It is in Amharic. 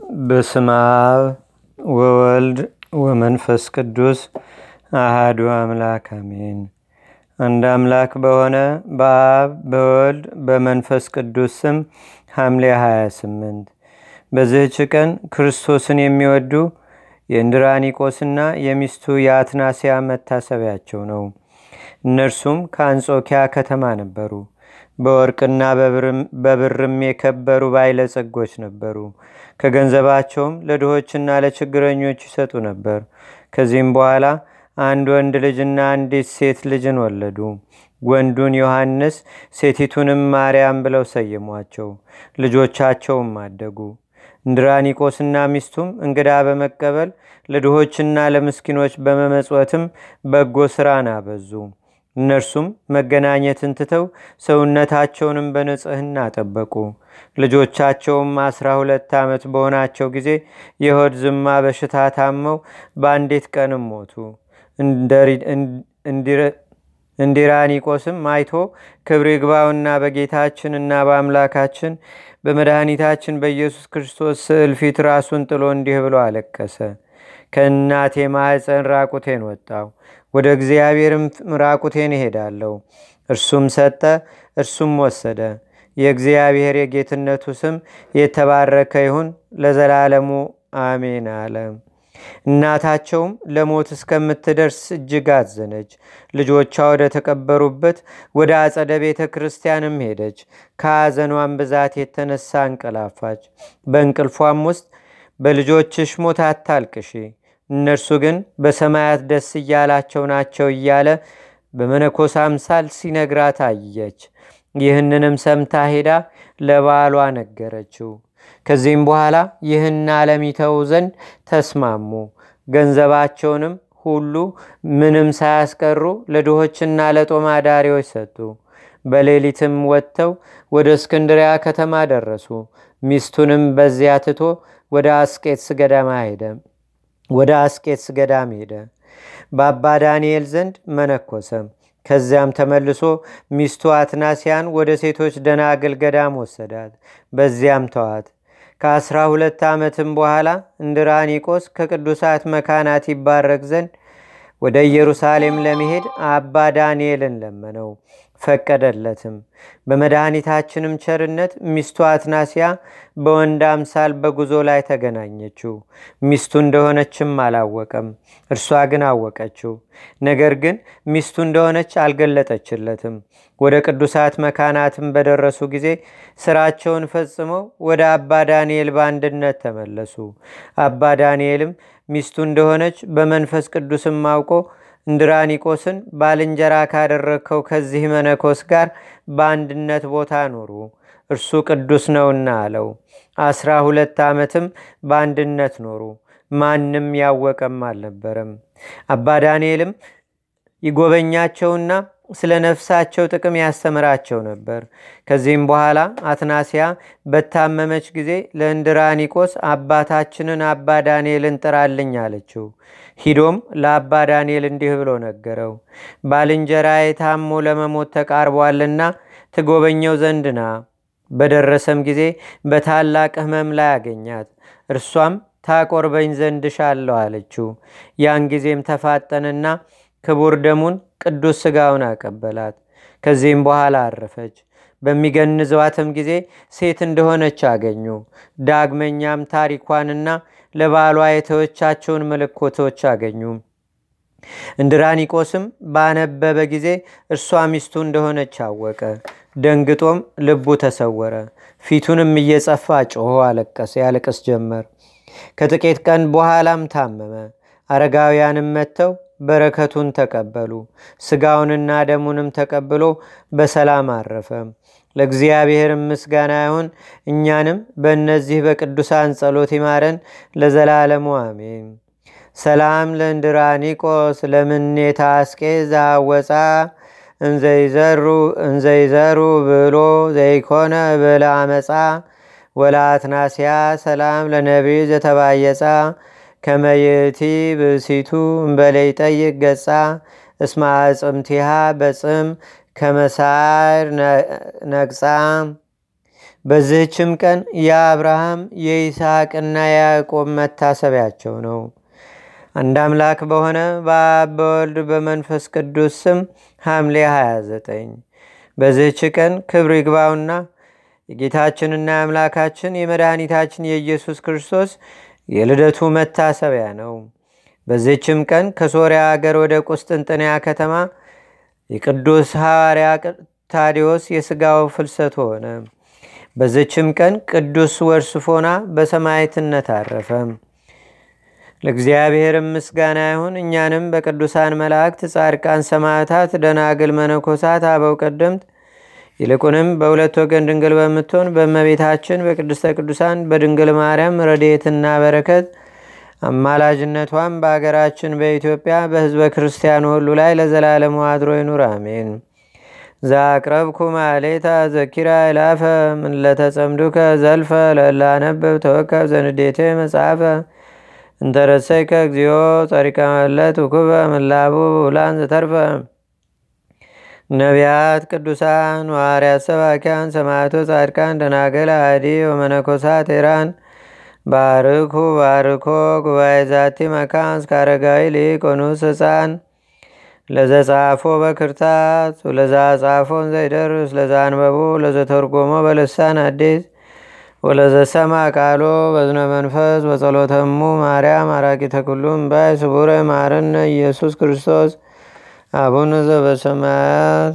በስመ አብ ወወልድ ወመንፈስ ቅዱስ አሃዱ አምላክ አሜን። አንድ አምላክ በሆነ በአብ በወልድ በመንፈስ ቅዱስ ስም ሐምሌ 28 በዚህች ቀን ክርስቶስን የሚወዱ የእንድራኒቆስና የሚስቱ የአትናሲያ መታሰቢያቸው ነው። እነርሱም ከአንጾኪያ ከተማ ነበሩ። በወርቅና በብርም የከበሩ ባለጸጎች ነበሩ። ከገንዘባቸውም ለድሆችና ለችግረኞች ይሰጡ ነበር። ከዚህም በኋላ አንድ ወንድ ልጅና አንዲት ሴት ልጅን ወለዱ። ወንዱን ዮሐንስ ሴቲቱንም ማርያም ብለው ሰየሟቸው። ልጆቻቸውም አደጉ። እንድራኒቆስና ሚስቱም እንግዳ በመቀበል ለድሆችና ለምስኪኖች በመመጽወትም በጎ ሥራን አበዙ። እነርሱም መገናኘትን ትተው ሰውነታቸውንም በንጽህና ጠበቁ። ልጆቻቸውም አስራ ሁለት ዓመት በሆናቸው ጊዜ የሆድ ዝማ በሽታ ታመው በአንዲት ቀንም ሞቱ። እንዲራኒቆስም አይቶ ክብር ይግባውና በጌታችንና በአምላካችን በመድኃኒታችን በኢየሱስ ክርስቶስ ስዕል ፊት ራሱን ጥሎ እንዲህ ብሎ አለቀሰ። ከእናቴ ማኅፀን ራቁቴን ወጣው፣ ወደ እግዚአብሔርም ራቁቴን ይሄዳለሁ። እርሱም ሰጠ፣ እርሱም ወሰደ። የእግዚአብሔር የጌትነቱ ስም የተባረከ ይሁን ለዘላለሙ አሜን አለ። እናታቸውም ለሞት እስከምትደርስ እጅግ አዘነች። ልጆቿ ወደ ተቀበሩበት ወደ አጸደ ቤተ ክርስቲያንም ሄደች። ከሐዘኗን ብዛት የተነሳ እንቀላፋች። በእንቅልፏም ውስጥ በልጆችሽ ሞት አታልቅሺ፣ እነርሱ ግን በሰማያት ደስ እያላቸው ናቸው እያለ በመነኮስ አምሳል ሲነግራት አየች። ይህንንም ሰምታ ሄዳ ለባሏ ነገረችው። ከዚህም በኋላ ይህን ዓለም ይተው ዘንድ ተስማሙ። ገንዘባቸውንም ሁሉ ምንም ሳያስቀሩ ለድሆችና ለጦም አዳሪዎች ሰጡ። በሌሊትም ወጥተው ወደ እስክንድሪያ ከተማ ደረሱ። ሚስቱንም በዚያ ትቶ ወደ አስቄትስ ገዳም ሄደ ወደ አስቄትስ ገዳም ሄደ። በአባ ዳንኤል ዘንድ መነኮሰም። ከዚያም ተመልሶ ሚስቱ አትናሲያን ወደ ሴቶች ደናግል ገዳም ወሰዳት። በዚያም ተዋት። ከአስራ ሁለት ዓመትም በኋላ እንድራኒቆስ ከቅዱሳት መካናት ይባረክ ዘንድ ወደ ኢየሩሳሌም ለመሄድ አባ ዳንኤልን ለመነው፣ ፈቀደለትም። በመድኃኒታችንም ቸርነት ሚስቱ አትናሲያ በወንድ አምሳል በጉዞ ላይ ተገናኘችው። ሚስቱ እንደሆነችም አላወቀም፣ እርሷ ግን አወቀችው። ነገር ግን ሚስቱ እንደሆነች አልገለጠችለትም። ወደ ቅዱሳት መካናትም በደረሱ ጊዜ ስራቸውን ፈጽመው ወደ አባ ዳንኤል በአንድነት ተመለሱ። አባ ዳንኤልም ሚስቱ እንደሆነች በመንፈስ ቅዱስም አውቆ እንድራኒቆስን ባልንጀራ ካደረግከው ከዚህ መነኮስ ጋር በአንድነት ቦታ ኖሩ፣ እርሱ ቅዱስ ነውና አለው። አስራ ሁለት ዓመትም በአንድነት ኖሩ። ማንም ያወቀም አልነበረም። አባ ዳንኤልም ይጎበኛቸውና ስለ ነፍሳቸው ጥቅም ያስተምራቸው ነበር። ከዚህም በኋላ አትናሲያ በታመመች ጊዜ ለእንድራኒቆስ አባታችንን አባ ዳንኤልን ጥራልኝ አለችው። ሂዶም ለአባ ዳንኤል እንዲህ ብሎ ነገረው። ባልንጀራዬ ታሞ ለመሞት ተቃርቧልና ትጎበኘው ዘንድና በደረሰም ጊዜ በታላቅ ሕመም ላይ አገኛት። እርሷም ታቆርበኝ ዘንድ ሻለሁ አለችው። ያን ጊዜም ተፋጠንና ክቡር ደሙን ቅዱስ ሥጋውን አቀበላት። ከዚህም በኋላ አረፈች። በሚገንዘዋትም ጊዜ ሴት እንደሆነች አገኙ። ዳግመኛም ታሪኳንና ለባሏ የተወቻቸውን ምልክቶች አገኙ። እንድራኒቆስም ባነበበ ጊዜ እርሷ ሚስቱ እንደሆነች አወቀ። ደንግጦም ልቡ ተሰወረ። ፊቱንም እየጸፋ ጮሆ አለቀሰ ያለቅስ ጀመር። ከጥቂት ቀን በኋላም ታመመ። አረጋውያንም መጥተው በረከቱን ተቀበሉ። ስጋውንና ደሙንም ተቀብሎ በሰላም አረፈ። ለእግዚአብሔር ምስጋና ይሁን። እኛንም በእነዚህ በቅዱሳን ጸሎት ይማረን ለዘላለሙ አሜን። ሰላም ለእንድራኒቆስ ለምኔታ አስቄዛ ወፃ እንዘይዘሩ ብሎ ዘይኮነ ብለ አመፃ ወላትናስያ ሰላም ለነቢይ ዘተባየፃ ከመየቲ ብሲቱ እምበለይ ጠይቅ ገጻ እስማ ጽምቲሃ በጽም ከመሳር ነግፃ በዚህችም ቀን የአብርሃም የይስሐቅና የያዕቆብ መታሰቢያቸው ነው። አንድ አምላክ በሆነ በአብ በመንፈስ ቅዱስ ስም ሐምሌ 29 በዚህች ቀን ክብር ይግባውና የጌታችንና የአምላካችን የመድኃኒታችን የኢየሱስ ክርስቶስ የልደቱ መታሰቢያ ነው። በዚህችም ቀን ከሶርያ አገር ወደ ቁስጥንጥንያ ከተማ የቅዱስ ሐዋርያ ታዲዎስ የሥጋው ፍልሰት ሆነ። በዚችም ቀን ቅዱስ ወርስፎና በሰማይትነት አረፈ። ለእግዚአብሔርም ምስጋና ይሁን። እኛንም በቅዱሳን መላእክት፣ ጻድቃን፣ ሰማዕታት፣ ደናግል፣ መነኮሳት፣ አበው ቀደምት ይልቁንም በሁለት ወገን ድንግል በምትሆን በእመቤታችን በቅድስተ ቅዱሳን በድንግል ማርያም ረድኤትና በረከት አማላጅነቷም በአገራችን በኢትዮጵያ በሕዝበ ክርስቲያኑ ሁሉ ላይ ለዘላለሙ አድሮ ይኑር፣ አሜን። ዛቅረብኩ ማሌታ ዘኪራ ይላፈ ምንለተጸምዱከ ዘልፈ ለላነበብ ተወከብ ዘንዴቴ መጽሐፈ እንተረሰይከ እግዚኦ ጸሪቀ ውኩበ ምላቡ ውላን ዘተርፈ ነቢያት፣ ቅዱሳን፣ ዋርያት፣ ሰባኪያን፣ ሰማዕቶ፣ ጻድቃን፣ ደናገል፣ አዲ ወመነኮሳት ኤራን ባርኩ ባርኮ ጉባኤ ዛቲ መካን እስከ አረጋዊ ሊቆኑስ ህፃን ለዘጻፎ በክርታት ለዛ ጻፎን ዘይደርስ ለዛ አንበቦ ለዘተርጎሞ በልሳን አዲስ ወለዘሰማ ቃሎ በዝነ መንፈስ በጸሎተሙ ማርያም አራቂተ ኩሉም ባይ ስቡረ ማረነ ኢየሱስ ክርስቶስ عوان و بشمر